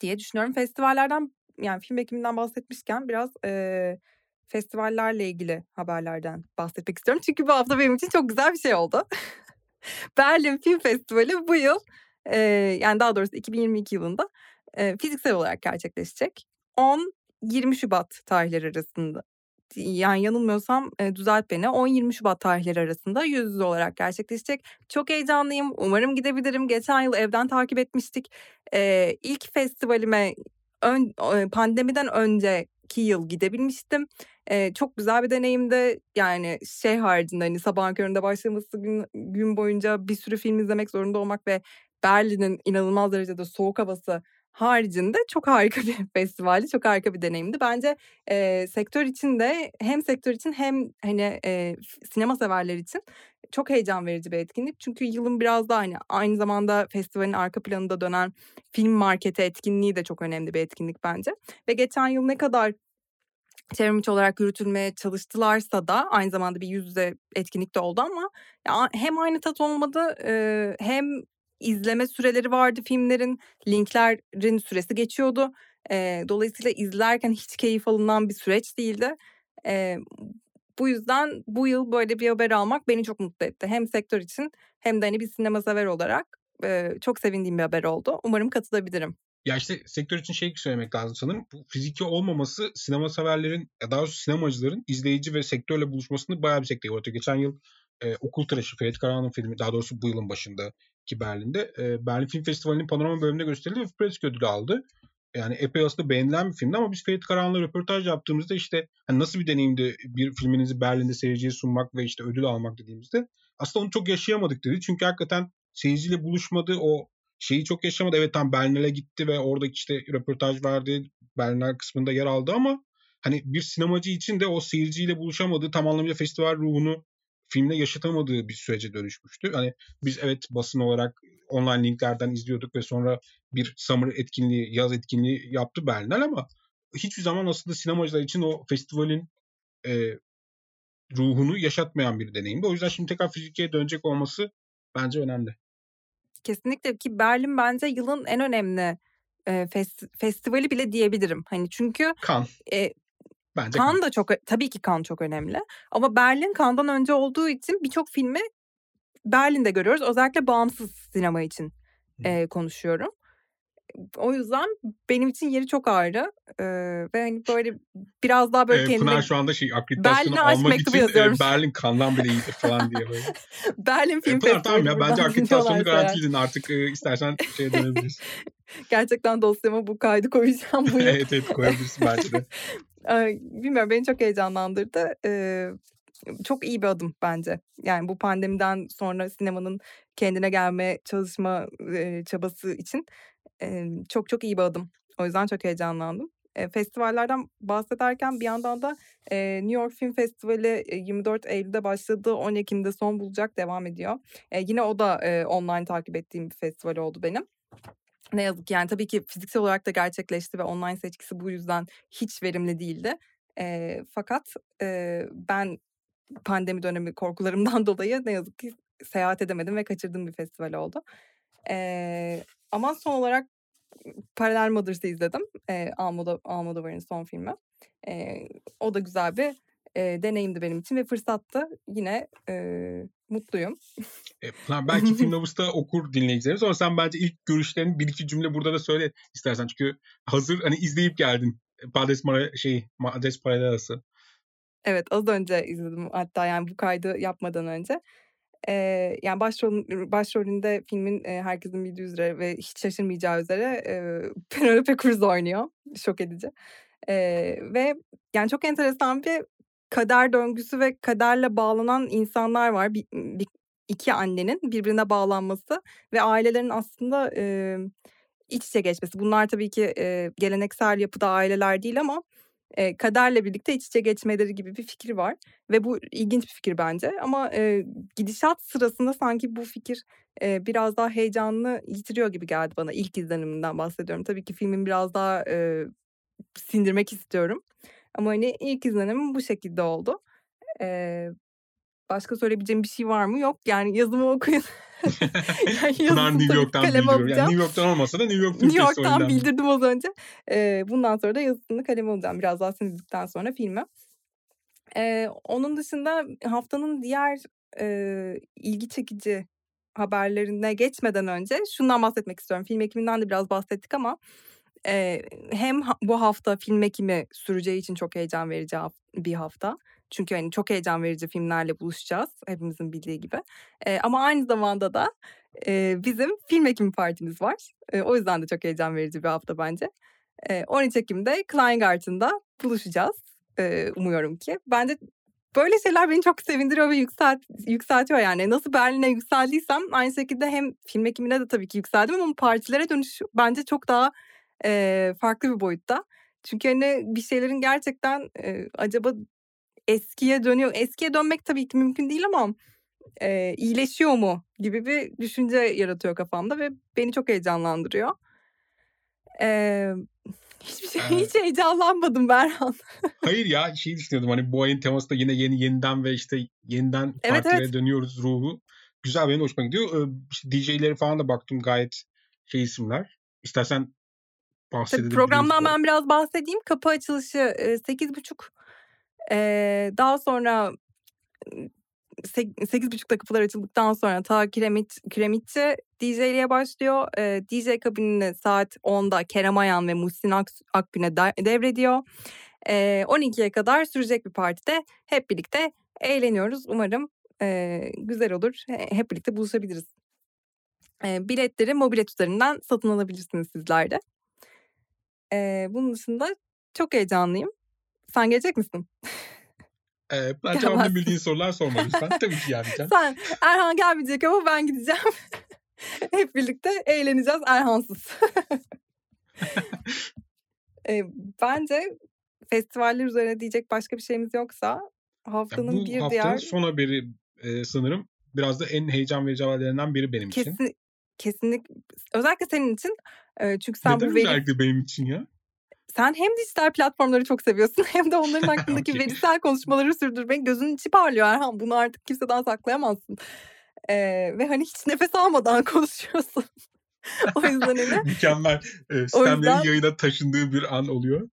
diye düşünüyorum. Festivallerden yani film ekiminden bahsetmişken biraz eee, festivallerle ilgili haberlerden bahsetmek istiyorum. Çünkü bu hafta benim için çok güzel bir şey oldu. Berlin Film Festivali bu yıl e, yani daha doğrusu 2022 yılında e, fiziksel olarak gerçekleşecek. 10-20 Şubat tarihleri arasında yani yanılmıyorsam e, düzelt beni 10-20 Şubat tarihleri arasında yüz yüze olarak gerçekleşecek. Çok heyecanlıyım. Umarım gidebilirim. Geçen yıl evden takip etmiştik. E, ilk festivalime ön, pandemiden önceki yıl gidebilmiştim. E, çok güzel bir deneyimdi. Yani şey haricinde hani sabahın köründe başlaması gün, gün boyunca bir sürü film izlemek zorunda olmak ve Berlin'in inanılmaz derecede soğuk havası haricinde çok harika bir festivaldi. Çok harika bir deneyimdi. Bence e, sektör için de hem sektör için hem hani e, sinema severler için çok heyecan verici bir etkinlik. Çünkü yılın biraz daha hani aynı zamanda festivalin arka planında dönen film marketi etkinliği de çok önemli bir etkinlik bence. Ve geçen yıl ne kadar çevrimiçi olarak yürütülmeye çalıştılarsa da aynı zamanda bir yüz yüze etkinlik de oldu ama ya hem aynı tat olmadı e, hem izleme süreleri vardı filmlerin linklerin süresi geçiyordu. E, dolayısıyla izlerken hiç keyif alınan bir süreç değildi. E, bu yüzden bu yıl böyle bir haber almak beni çok mutlu etti. Hem sektör için hem de hani bir sinema sever olarak e, çok sevindiğim bir haber oldu. Umarım katılabilirim. Ya işte sektör için şey söylemek lazım sanırım. Bu fiziki olmaması sinema severlerin ya daha doğrusu sinemacıların izleyici ve sektörle buluşmasını bayağı bir sekteye uğratıyor. Geçen yıl e, Okul Tıraşı, Ferit Karahan'ın filmi daha doğrusu bu yılın başında ki Berlin'de. E, Berlin Film Festivali'nin panorama bölümünde gösterildi ve Pritzker ödülü aldı. yani epey aslında beğenilen bir filmdi ama biz Ferit Karahan'la röportaj yaptığımızda işte hani nasıl bir deneyimdi bir filminizi Berlin'de seyirciye sunmak ve işte ödül almak dediğimizde aslında onu çok yaşayamadık dedi. Çünkü hakikaten seyirciyle buluşmadı. O şeyi çok yaşamadı. Evet tam Berlin'e gitti ve oradaki işte röportaj verdi. Berliner kısmında yer aldı ama hani bir sinemacı için de o seyirciyle buluşamadığı tam anlamıyla festival ruhunu filmde yaşatamadığı bir sürece dönüşmüştü. Hani biz evet basın olarak online linklerden izliyorduk ve sonra bir summer etkinliği, yaz etkinliği yaptı Berlinal ama hiçbir zaman aslında sinemacılar için o festivalin e, ruhunu yaşatmayan bir deneyimdi. O yüzden şimdi tekrar fizikeye dönecek olması bence önemli. Kesinlikle ki Berlin bence yılın en önemli e, fest- festivali bile diyebilirim. Hani çünkü kan. E, Bence kan, kan da çok tabii ki kan çok önemli. Ama Berlin kandan önce olduğu için birçok filmi Berlin'de görüyoruz. Özellikle bağımsız sinema için e, konuşuyorum. O yüzden benim için yeri çok ayrı ee, ve hani böyle biraz daha böyle ee, kendine... Pınar şu anda şey akreditasyonu almak için yazıyorum. Berlin kandan bile iyidir falan diye böyle. Berlin Film e, Pınar tamam ya bence akreditasyonu garantiledin artık e, istersen şeye dönebiliriz. Gerçekten dosyama bu kaydı koyacağım. Bu evet evet koyabilirsin bence de. Bilmiyorum beni çok heyecanlandırdı. Çok iyi bir adım bence. Yani bu pandemiden sonra sinemanın kendine gelme çalışma çabası için çok çok iyi bir adım. O yüzden çok heyecanlandım. Festivallerden bahsederken bir yandan da New York Film Festivali 24 Eylül'de başladı. 10 Ekim'de son bulacak devam ediyor. Yine o da online takip ettiğim bir festival oldu benim. Ne yazık ki yani tabii ki fiziksel olarak da gerçekleşti ve online seçkisi bu yüzden hiç verimli değildi. E, fakat e, ben pandemi dönemi korkularımdan dolayı ne yazık ki seyahat edemedim ve kaçırdığım bir festival oldu. E, ama son olarak Paralel Mothers'ı izledim. E, Almodovar'ın son filmi. E, o da güzel bir e, deneyimdi benim için ve fırsattı. Yine e, mutluyum. E, belki film Lovus'ta okur dinleyicilerimiz. Sonra sen bence ilk görüşlerini bir iki cümle burada da söyle istersen. Çünkü hazır hani izleyip geldin. Pades Mara şey Pades Paralelası. Evet az önce izledim hatta yani bu kaydı yapmadan önce. Eee, yani başrol başrolünde filmin, eee, herkesin bildiği üzere ve hiç şaşırmayacağı üzere, eee, Penelope Cruz oynuyor. Şok edici. Eee, ve yani çok enteresan bir kader döngüsü ve kaderle bağlanan insanlar var. Bir bir 2 annenin birbirine bağlanması ve ailelerin aslında, emm, iç içe geçmesi. Bunlar tabii ki, eee, geleneksel yapıda aileler değil ama e, kaderle birlikte iç içe geçmeleri gibi bir fikir var. Ve bu ilginç bir fikir bence. Ama e, gidişat sırasında sanki bu fikir e, biraz daha heyecanını yitiriyor gibi geldi bana. İlk izleniminden bahsediyorum. Tabii ki filmin biraz daha e, sindirmek istiyorum. Ama hani ilk izlenimim bu şekilde oldu. E, başka söyleyebileceğim bir şey var mı? Yok. Yani yazımı okuyun. yani Pınar New York'tan bildiriyor. Yani New York'tan olmasa da New York New York'tan bildirdim az önce. Ee, bundan sonra da yazısını kaleme alacağım. Biraz daha sindikten sonra filme. Ee, onun dışında haftanın diğer e, ilgi çekici haberlerine geçmeden önce şundan bahsetmek istiyorum. Film ekiminden de biraz bahsettik ama e, hem bu hafta film ekimi süreceği için çok heyecan verici bir hafta. Çünkü hani çok heyecan verici filmlerle buluşacağız hepimizin bildiği gibi. E, ama aynı zamanda da e, bizim film ekimi partimiz var. E, o yüzden de çok heyecan verici bir hafta bence. E, 13 Ekim'de Kleingarten'da buluşacağız. E, umuyorum ki. Bence böyle şeyler beni çok sevindiriyor ve yükselt, yükseltiyor yani. Nasıl Berlin'e yükseldiysem aynı şekilde hem film ekimine de tabii ki yükseldim ama partilere dönüş bence çok daha e, farklı bir boyutta. Çünkü hani bir şeylerin gerçekten e, acaba eskiye dönüyor. Eskiye dönmek tabii ki mümkün değil ama e, iyileşiyor mu gibi bir düşünce yaratıyor kafamda ve beni çok heyecanlandırıyor. E, hiçbir şey ee, hiç heyecanlanmadım Berhan. hayır ya şey düşünüyordum hani bu ayın teması da yine yeni yeniden ve işte yeniden evet, partilere evet. dönüyoruz ruhu. Güzel benim hoşuma gidiyor. İşte DJ'leri falan da baktım gayet şey isimler. İstersen bahsedelim. Programdan ben biraz bahsedeyim. Kapı açılışı 8.30 ee, daha sonra sekiz buçukta kapılar açıldıktan sonra ta kiremit, kiremitçi DJ'liğe başlıyor. Ee, DJ kabinini saat 10'da Kerem Ayan ve Muhsin Ak Akgün'e devrediyor. Ee, 12'ye kadar sürecek bir partide hep birlikte eğleniyoruz. Umarım e, güzel olur. Hep birlikte buluşabiliriz. E, biletleri mobilet üzerinden satın alabilirsiniz sizler de. Eee, bunun dışında çok heyecanlıyım. Sen gelecek misin? Eee, ben cevabını bildiğin sorular sorma lütfen. Tabii ki gelmeyeceğim. Sen Erhan gelmeyecek ama ben gideceğim. Hep birlikte eğleneceğiz Erhansız. Eee, bence festivaller üzerine diyecek başka bir şeyimiz yoksa haftanın bu bir haftanın diğer son haberi eee, sanırım biraz da en heyecan verici haberlerinden biri benim için. kesin kesinlik özellikle senin için çünkü sen Neden bu veri benim için ya? sen hem dijital platformları çok seviyorsun hem de onların hakkındaki Okey. verisel konuşmaları sürdürmeyi gözünün içi parlıyor Erhan. Bunu artık kimseden saklayamazsın. Eee, ve hani hiç nefes almadan konuşuyorsun. o yüzden hani Mükemmel. Eee, o sistemlerin yüzden yayına taşındığı bir an oluyor.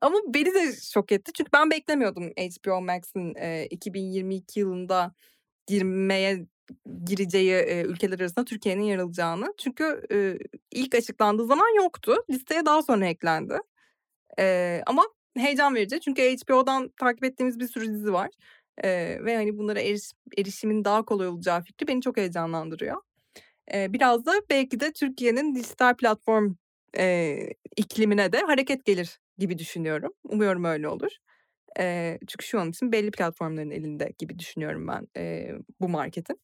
ama beni de şok etti. Çünkü ben beklemiyordum HBO Max'in eee, 2022 yılında girmeye gireceği eee, ülkeler arasında Türkiye'nin yer alacağını. Çünkü eee, ilk açıklandığı zaman yoktu. Listeye daha sonra eklendi. Eee, ama heyecan verici çünkü HBO'dan takip ettiğimiz bir sürü dizi var. Eee, ve hani bunlara eriş, erişimin daha kolay olacağı fikri beni çok heyecanlandırıyor. Eee, biraz da belki de Türkiye'nin dijital platform eee, iklimine de hareket gelir gibi düşünüyorum. Umuyorum öyle olur. Eee, çünkü şu an için belli platformların elinde gibi düşünüyorum ben eee, bu marketin.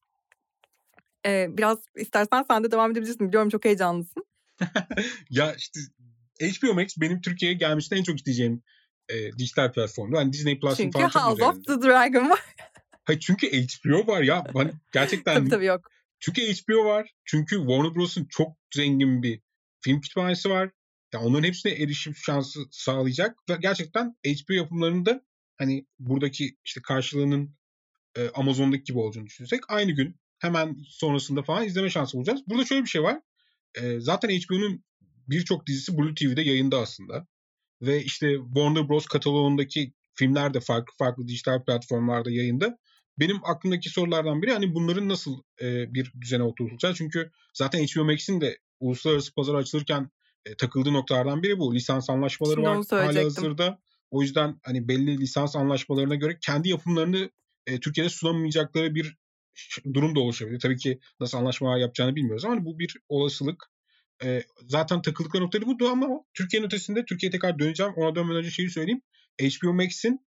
Eee, biraz istersen sen de devam edebilirsin. Biliyorum çok heyecanlısın. ya işte HBO Max benim Türkiye'ye gelmesini en çok isteyeceğim eee, dijital platformdu. Hani Disney Plus'ın Çünkü falan çok House of the Dragon var. Hayır çünkü HBO var ya. Ben tabii gerçekten tabii yok. çünkü HBO var. Çünkü Warner Bros'un çok zengin bir film kütüphanesi var. Ya onların hepsine erişim şansı sağlayacak ve gerçekten HBO yapımlarında hani buradaki işte karşılığının e, Amazon'daki gibi olduğunu düşünürsek aynı gün hemen sonrasında falan izleme şansı bulacağız. Burada şöyle bir şey var. E, zaten HBO'nun birçok dizisi Blue TV'de yayında aslında. Ve işte Warner Bros. kataloğundaki filmler de farklı farklı dijital platformlarda yayında. Benim aklımdaki sorulardan biri hani bunların nasıl e, bir düzene oturtulacağı. Çünkü zaten HBO Max'in de uluslararası pazar açılırken e, takıldığı noktalardan biri bu. Lisans anlaşmaları Şimdi var hala hazırda. O yüzden hani belli lisans anlaşmalarına göre kendi yapımlarını e, Türkiye'de sunamayacakları bir durum da oluşabilir. Tabii ki nasıl anlaşmalar yapacağını bilmiyoruz ama hani bu bir olasılık. E, zaten takıldıkları noktaları bu ama Türkiye'nin ötesinde Türkiye'ye tekrar döneceğim. Ona dönmeden önce şeyi söyleyeyim. HBO Max'in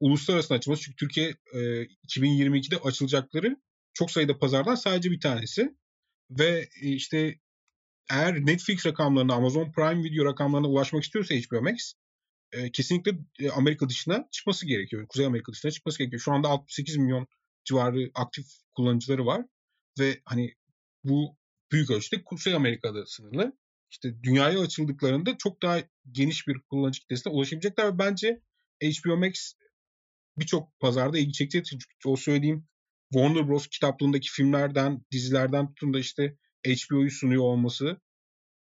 uluslararası açılması. Çünkü Türkiye e, 2022'de açılacakları çok sayıda pazardan sadece bir tanesi. Ve e, işte eğer Netflix rakamlarına, Amazon Prime Video rakamlarına ulaşmak istiyorsa HBO Max e, kesinlikle Amerika dışına çıkması gerekiyor. Kuzey Amerika dışına çıkması gerekiyor. Şu anda 68 milyon civarı aktif kullanıcıları var ve hani bu büyük ölçüde Kuzey Amerika'da sınırlı. İşte dünyaya açıldıklarında çok daha geniş bir kullanıcı kitlesine ulaşabilecekler ve bence HBO Max birçok pazarda ilgi çekecektir. Çünkü o söylediğim Warner Bros. kitaplığındaki filmlerden, dizilerden tutun da işte HBO'yu sunuyor olması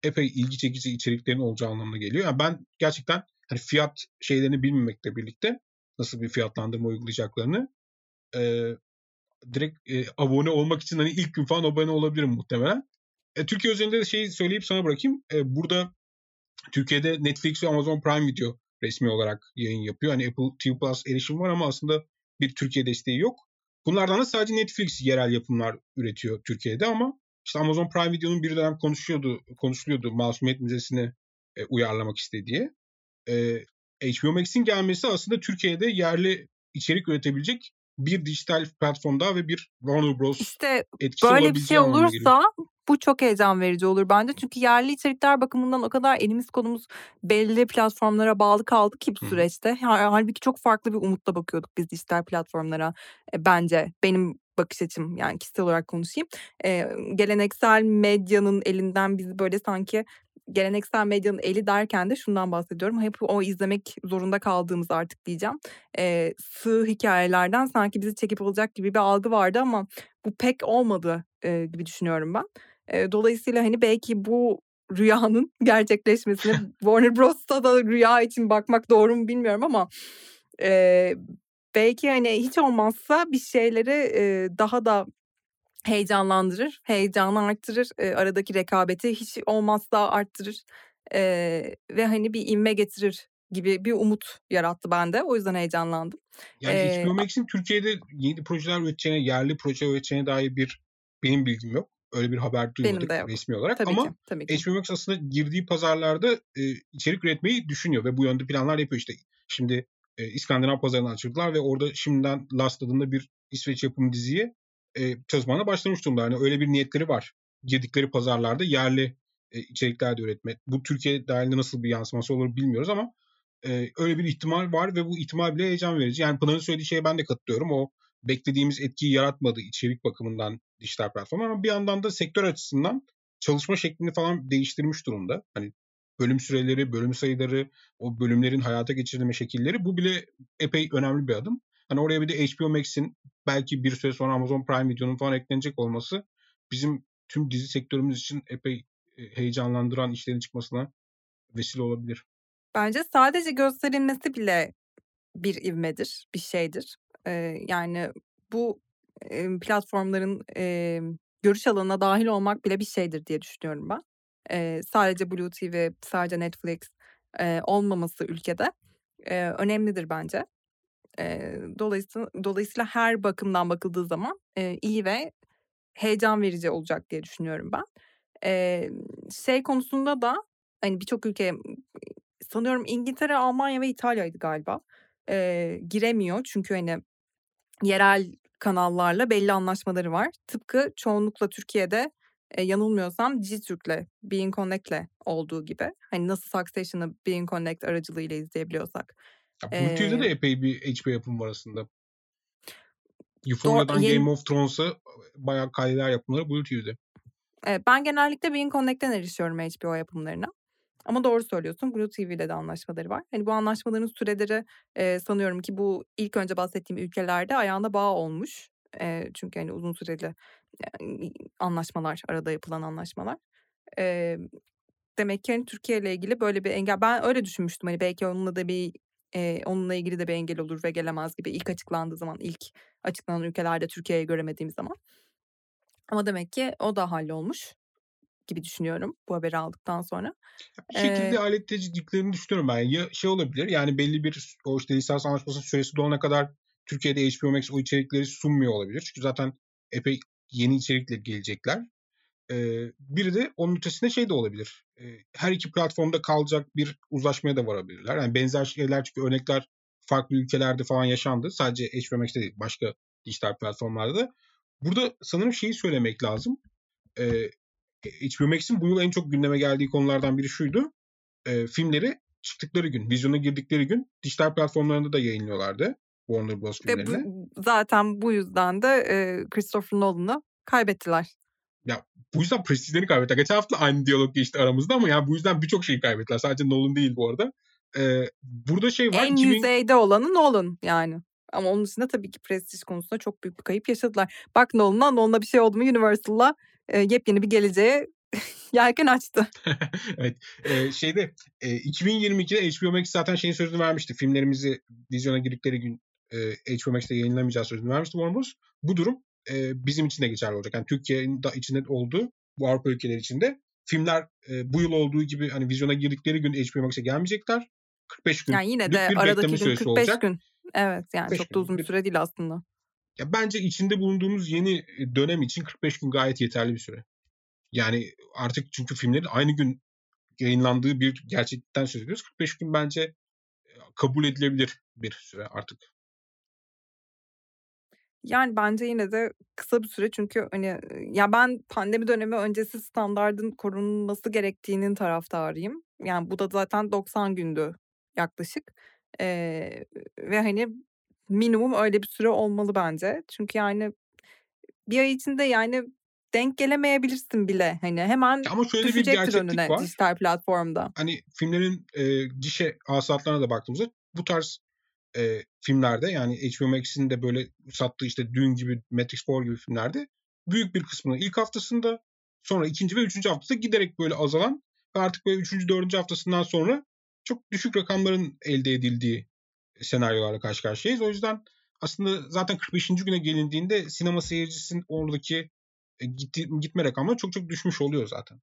epey ilgi çekici içeriklerin olacağı anlamına geliyor. Yani ben gerçekten hani fiyat şeylerini bilmemekle birlikte nasıl bir fiyatlandırma uygulayacaklarını e, direkt e, abone olmak için hani ilk gün falan abone olabilirim muhtemelen. E, Türkiye özelinde de şeyi söyleyip sana bırakayım. E, burada Türkiye'de Netflix ve Amazon Prime Video resmi olarak yayın yapıyor. Hani Apple TV Plus erişim var ama aslında bir Türkiye desteği yok. Bunlardan da sadece Netflix yerel yapımlar üretiyor Türkiye'de ama işte Amazon Prime Video'nun bir dönem konuşuyordu, konuşuluyordu Masumiyet Müzesi'ne e, uyarlamak istediği. E, HBO Max'in gelmesi aslında Türkiye'de yerli içerik üretebilecek bir dijital platform daha ve bir Warner Bros. İşte böyle bir şey olursa bu çok heyecan verici olur bence. Çünkü yerli içerikler bakımından o kadar elimiz kolumuz belli platformlara bağlı kaldı ki bu hı. süreçte. Ha- Halbuki çok farklı bir umutla bakıyorduk biz dijital platformlara. E, bence benim bakış açım yani kişisel olarak konuşayım. E, geleneksel medyanın elinden bizi böyle sanki geleneksel medyanın eli derken de şundan bahsediyorum. Hep o izlemek zorunda kaldığımız artık diyeceğim. E, sığ hikayelerden sanki bizi çekip alacak gibi bir algı vardı ama bu pek olmadı e, gibi düşünüyorum ben. E, dolayısıyla hani belki bu rüyanın gerçekleşmesine Warner Bros'ta da rüya için bakmak doğru mu bilmiyorum ama e, belki hani hiç olmazsa bir şeyleri e, daha da heyecanlandırır, heyecanı arttırır, e, aradaki rekabeti hiç olmazsa arttırır e, ve hani bir inme getirir gibi bir umut yarattı bende. O yüzden heyecanlandım. Yani E, HBO Max'in Türkiye'de yeni projeler üreteceğine, yerli proje üreteceğine dair bir benim bilgim yok. Öyle bir haber duymadık resmi olarak tabii ama ki, tabii ki. HBO Max aslında girdiği pazarlarda e, içerik üretmeyi düşünüyor ve bu yönde planlar yapıyor işte. Şimdi e, İskandinav pazarını açıldılar ve orada şimdiden Last adında bir İsveç yapımı diziye e, çalışmana başlamış durumda. Yani öyle bir niyetleri var. Girdikleri pazarlarda yerli e, içerikler de üretmek. Bu Türkiye dahilinde nasıl bir yansıması olur bilmiyoruz ama e, öyle bir ihtimal var ve bu ihtimal bile heyecan verici. Yani Pınar'ın söylediği şeye ben de katılıyorum. O beklediğimiz etkiyi yaratmadı içerik bakımından dijital platform ama bir yandan da sektör açısından çalışma şeklini falan değiştirmiş durumda. Hani bölüm süreleri, bölüm sayıları, o bölümlerin hayata geçirilme şekilleri bu bile epey önemli bir adım. Hani oraya bir de HBO Max'in belki bir süre sonra Amazon Prime Video'nun falan eklenecek olması bizim tüm dizi sektörümüz için epey e, heyecanlandıran işlerin çıkmasına vesile olabilir. Bence sadece gösterilmesi bile bir ivmedir, bir şeydir. Ee, yani bu e, platformların e, görüş alanına dahil olmak bile bir şeydir diye düşünüyorum ben. E, sadece Blue TV, sadece Netflix e, olmaması ülkede e, önemlidir bence. E, dolayısıyla, dolayısıyla her bakımdan bakıldığı zaman e, iyi ve heyecan verici olacak diye düşünüyorum ben. E, şey konusunda da hani birçok ülke sanıyorum İngiltere, Almanya ve İtalya'ydı galiba. E, giremiyor çünkü hani yerel kanallarla belli anlaşmaları var. Tıpkı çoğunlukla Türkiye'de e, yanılmıyorsam Dijitürk'le, Being Connect'le olduğu gibi. Hani nasıl Succession'ı Being Connect aracılığıyla izleyebiliyorsak. Ya, Bluetooth'da ee, da epey bir HBO yapım var aslında. Euphoria'dan Game of Thrones'a bayağı kaydeler yapımları. Evet, ben genellikle Being Connect'ten erişiyorum HBO yapımlarına. Ama doğru söylüyorsun. Blue TV'de de anlaşmaları var. Hani bu anlaşmaların süreleri e, sanıyorum ki bu ilk önce bahsettiğim ülkelerde ayağında bağ olmuş. E, çünkü hani uzun süreli e, anlaşmalar, arada yapılan anlaşmalar. E, demek ki hani Türkiye ile ilgili böyle bir engel. Ben öyle düşünmüştüm. Hani belki onunla da bir e, onunla ilgili de bir engel olur ve gelemez gibi ilk açıklandığı zaman ilk açıklanan ülkelerde Türkiye'yi göremediğim zaman. Ama demek ki o da hallolmuş gibi düşünüyorum bu haberi aldıktan sonra. Bir şekilde ee, halledeceklerini düşünüyorum ben. Ya şey olabilir yani belli bir o işte lisans anlaşmasının süresi dolana kadar Türkiye'de HBO Max o içerikleri sunmuyor olabilir. Çünkü zaten epey yeni içerikle gelecekler. Ee, bir de onun ötesinde şey de olabilir. Ee, her iki platformda kalacak bir uzlaşmaya da varabilirler. Yani benzer şeyler çünkü örnekler farklı ülkelerde falan yaşandı. Sadece HBO Max'te değil başka dijital platformlarda. Burada sanırım şeyi söylemek lazım. Ee, HBO Max'in bu yıl en çok gündeme geldiği konulardan biri şuydu. E, filmleri çıktıkları gün, vizyona girdikleri gün dijital platformlarında da yayınlıyorlardı. Warner Bros. filmlerini. Ve bu, zaten bu yüzden de e, Christopher Nolan'ı kaybettiler. Ya bu yüzden prestijlerini kaybettiler. Geçen hafta aynı diyalog geçti aramızda ama yani bu yüzden birçok şeyi kaybettiler. Sadece Nolan değil bu arada. Ee, burada şey var. En 2000... yüzeyde olanı Nolan yani. Ama onun dışında tabii ki prestij konusunda çok büyük bir kayıp yaşadılar. Bak Nolan'a, Nolan'a bir şey oldu mu Universal'la e, yepyeni bir geleceğe yelken açtı. evet. Ee, şeyde e, 2022'de HBO Max zaten şeyin sözünü vermişti. Filmlerimizi vizyona girdikleri gün e, HBO Max'te yayınlamayacağı sözünü vermişti Warner Bros. Bu durum e, bizim için de geçerli olacak. Yani Türkiye'nin de içinde olduğu bu Avrupa ülkeleri içinde filmler e, bu yıl olduğu gibi hani vizyona girdikleri gün HBO Max'e gelmeyecekler. 45 gün. Yani yine de aradaki gün 45 olacak. gün. Evet yani çok da uzun süre değil aslında. Ya bence içinde bulunduğumuz yeni dönem için 45 gün gayet yeterli bir süre. Yani artık çünkü filmlerin aynı gün yayınlandığı bir gerçekten söz ediyoruz. 45 gün bence kabul edilebilir bir süre artık. Yani bence yine de kısa bir süre çünkü hani ya ben pandemi dönemi öncesi standardın korunması gerektiğinin taraftarıyım. Yani bu da zaten 90 gündü yaklaşık. Ee, ve hani minimum öyle bir süre olmalı bence. Çünkü yani bir ay içinde yani denk gelemeyebilirsin bile. Hani hemen Ama şöyle bir gerçeklik önüne var. dijital platformda. Hani filmlerin e, gişe hasılatlarına da baktığımızda bu tarz e, filmlerde yani HBO Max'in de böyle sattığı işte Dune gibi, Matrix 4 gibi filmlerde büyük bir kısmını ilk haftasında sonra ikinci ve üçüncü haftasında giderek böyle azalan ve artık böyle üçüncü, dördüncü haftasından sonra çok düşük rakamların elde edildiği senaryolarla karşı karşıyayız. O yüzden aslında zaten 45. güne gelindiğinde sinema seyircisinin oradaki e, gitme rakamları çok çok düşmüş oluyor zaten.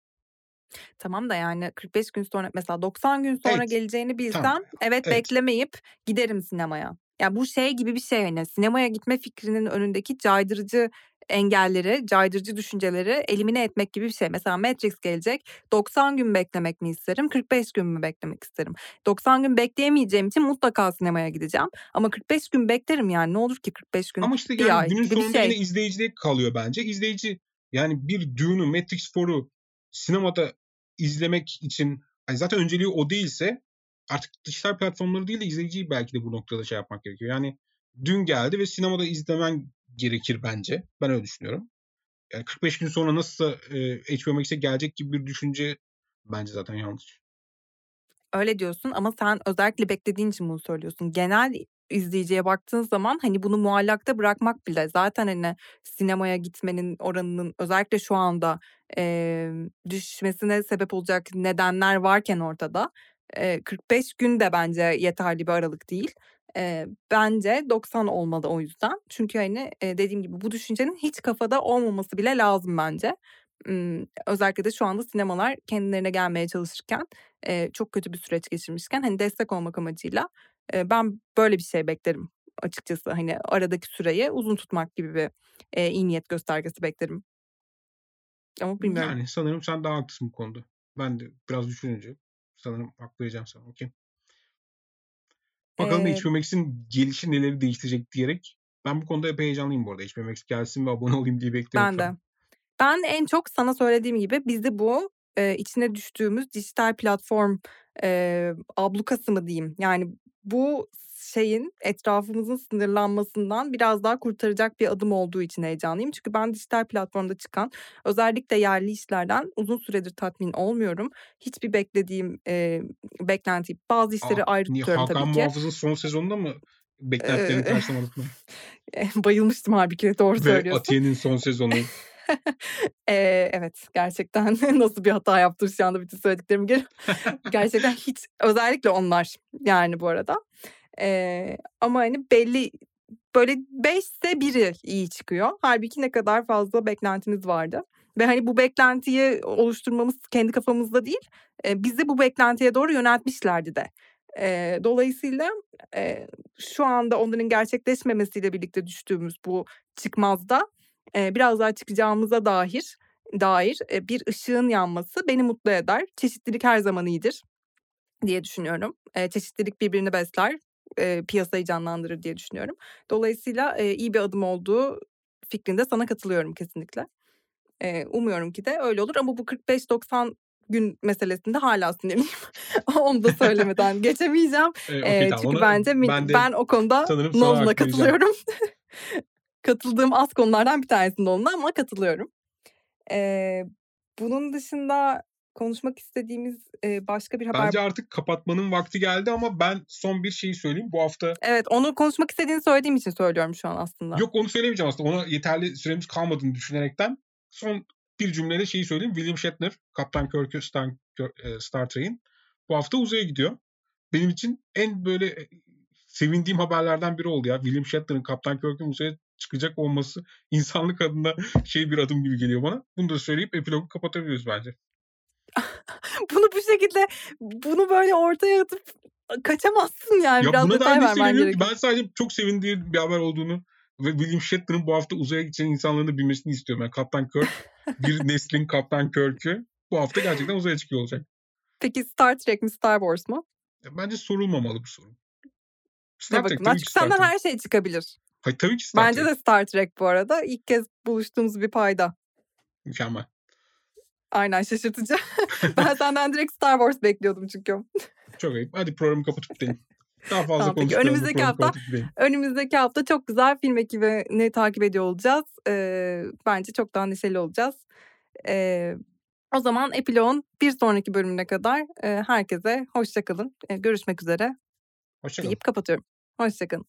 Tamam da yani 45 gün sonra mesela 90 gün sonra evet. geleceğini bilsem tamam. evet, evet beklemeyip giderim sinemaya. Ya bu şey gibi bir şey hani sinemaya gitme fikrinin önündeki caydırıcı engelleri, caydırıcı düşünceleri elimine etmek gibi bir şey. Mesela Matrix gelecek. 90 gün beklemek mi isterim? 45 gün mü beklemek isterim? 90 gün bekleyemeyeceğim için mutlaka sinemaya gideceğim. Ama 45 gün beklerim yani. Ne olur ki 45 gün? Ama işte yani günün sonunda şey. yine izleyicide kalıyor bence. İzleyici yani bir Dune'u, Matrix 4'u sinemada izlemek için hani zaten önceliği o değilse artık dijital platformları değil de izleyiciyi belki de bu noktada şey yapmak gerekiyor. Yani dün geldi ve sinemada izlemen gerekir bence. Ben öyle düşünüyorum. Yani 45 gün sonra nasılsa e, HBO Max'e gelecek gibi bir düşünce bence zaten yanlış. Öyle diyorsun ama sen özellikle beklediğin için bunu söylüyorsun. Genel izleyiciye baktığın zaman hani bunu muallakta bırakmak bile zaten hani sinemaya gitmenin oranının özellikle şu anda e, düşmesine sebep olacak nedenler varken ortada e, 45 gün de bence yeterli bir aralık değil. E, bence 90 olmalı o yüzden. Çünkü hani e, dediğim gibi bu düşüncenin hiç kafada olmaması bile lazım bence. Özellikle de şu anda sinemalar kendilerine gelmeye çalışırken çok kötü bir süreç geçirmişken hani destek olmak amacıyla e, ben böyle bir şey beklerim açıkçası. Hani aradaki süreyi uzun tutmak gibi bir e, iyi niyet göstergesi beklerim. Ama bilmiyorum. Yani sanırım sen daha haklısın bu konuda. Ben de biraz düşününce sanırım hak vereceğim sana. Okey. Bakalım Ee, HBO Max'in gelişi neleri değiştirecek diyerek. Ben bu konuda epey heyecanlıyım bu arada. HBO Max gelsin ve abone olayım diye bekliyorum ben de. Ben en çok sana söylediğim gibi bizi bu e, içine düştüğümüz dijital platform e, ablukası mı diyeyim? Yani bu şeyin etrafımızın sınırlanmasından biraz daha kurtaracak bir adım olduğu için heyecanlıyım. Çünkü ben dijital platformda çıkan özellikle yerli işlerden uzun süredir tatmin olmuyorum. Hiçbir beklediğim e, beklenti bazı işleri Aa, ayrı tutuyorum Hakan tabii ki. Muhafız'ın son sezonunda mı beklentilerini karşılamadık mı? Bayılmıştım halbuki doğru Ve söylüyorsun. Atiye'nin son sezonu. Ee, evet gerçekten nasıl bir hata yaptım şu anda bütün söylediklerimi gel. gerçekten hiç özellikle onlar yani bu arada. Ee, ama hani belli böyle beşse biri iyi çıkıyor. Halbuki ne kadar fazla beklentimiz vardı. Ve hani bu beklentiyi oluşturmamız kendi kafamızda değil, e, bizi bu beklentiye doğru yöneltmişlerdi de. E, dolayısıyla e, şu anda onların gerçekleşmemesiyle birlikte düştüğümüz bu çıkmazda e, biraz daha çıkacağımıza dair dair bir ışığın yanması beni mutlu eder. Çeşitlilik her zaman iyidir diye düşünüyorum. E, çeşitlilik birbirini besler, piyasayı canlandırır diye düşünüyorum. Dolayısıyla iyi bir adım olduğu fikrinde sana katılıyorum kesinlikle. E, umuyorum ki de öyle olur ama bu 45-90 gün meselesinde hala sinirliyim. Onu da söylemeden geçemeyeceğim. E, okey tamam. çünkü Ona, bence ben de ben o konuda vereceğim. katılıyorum. Katıldığım az konulardan bir tanesi Nolan'a ama katılıyorum. E, bunun dışında konuşmak istediğimiz e, başka bir haber Bence artık kapatmanın vakti geldi ama ben son bir şeyi söyleyeyim. Bu hafta Evet onu konuşmak istediğini söylediğim için söylüyorum şu an aslında. yok onu söylemeyeceğim aslında. Ona yeterli süremiz kalmadığını düşünerekten son bir cümleyle şeyi söyleyeyim. William Shatner, Kaptan Kirk'ü Star, Trek'in bu hafta uzaya gidiyor. Benim için en böyle sevindiğim haberlerden biri oldu ya. William Shatner'ın Kaptan Kirk'ün uzaya çıkacak olması insanlık adına şey bir adım gibi geliyor bana. Bunu da söyleyip epilogu kapatabiliriz bence. bunu bu şekilde bunu böyle ortaya atıp kaçamazsın yani. Ya Biraz buna detay vermen gerekiyor. Ben sadece çok sevindiğim bir haber olduğunu ve William Shatner'ın bu hafta uzaya gideceğin insanların da bilmesini istiyorum. Yani Kaptan Kirk, bir neslin Kaptan Kirk'ü bu hafta gerçekten uzaya çıkıyor olacak. Peki Star Trek mi Star Wars mu? Ya Bence sorulmamalı bu soru. Star Trek tabii ki Çünkü Star senden Trek. her şey çıkabilir. Hayır tabii ki Star Bence Trek. de Star Trek bu arada. İlk kez buluştuğumuz bir payda. Mükemmel. Aynen şaşırtıcı. ben senden direkt Star Wars bekliyordum çünkü. Çok ayıp. Hadi programı kapatıp gidelim. Daha fazla Tamam, konuşmayalım. Önümüzdeki hafta-. Önümüzdeki hafta çok güzel film ekibini takip ediyor olacağız. Ee, bence çok daha neşeli olacağız. Ee, o zaman Epilog'un bir sonraki bölümüne kadar e, herkese hoşçakalın. E, görüşmek üzere Hoşçakalın. deyip kapatıyorum. Hoşçakalın.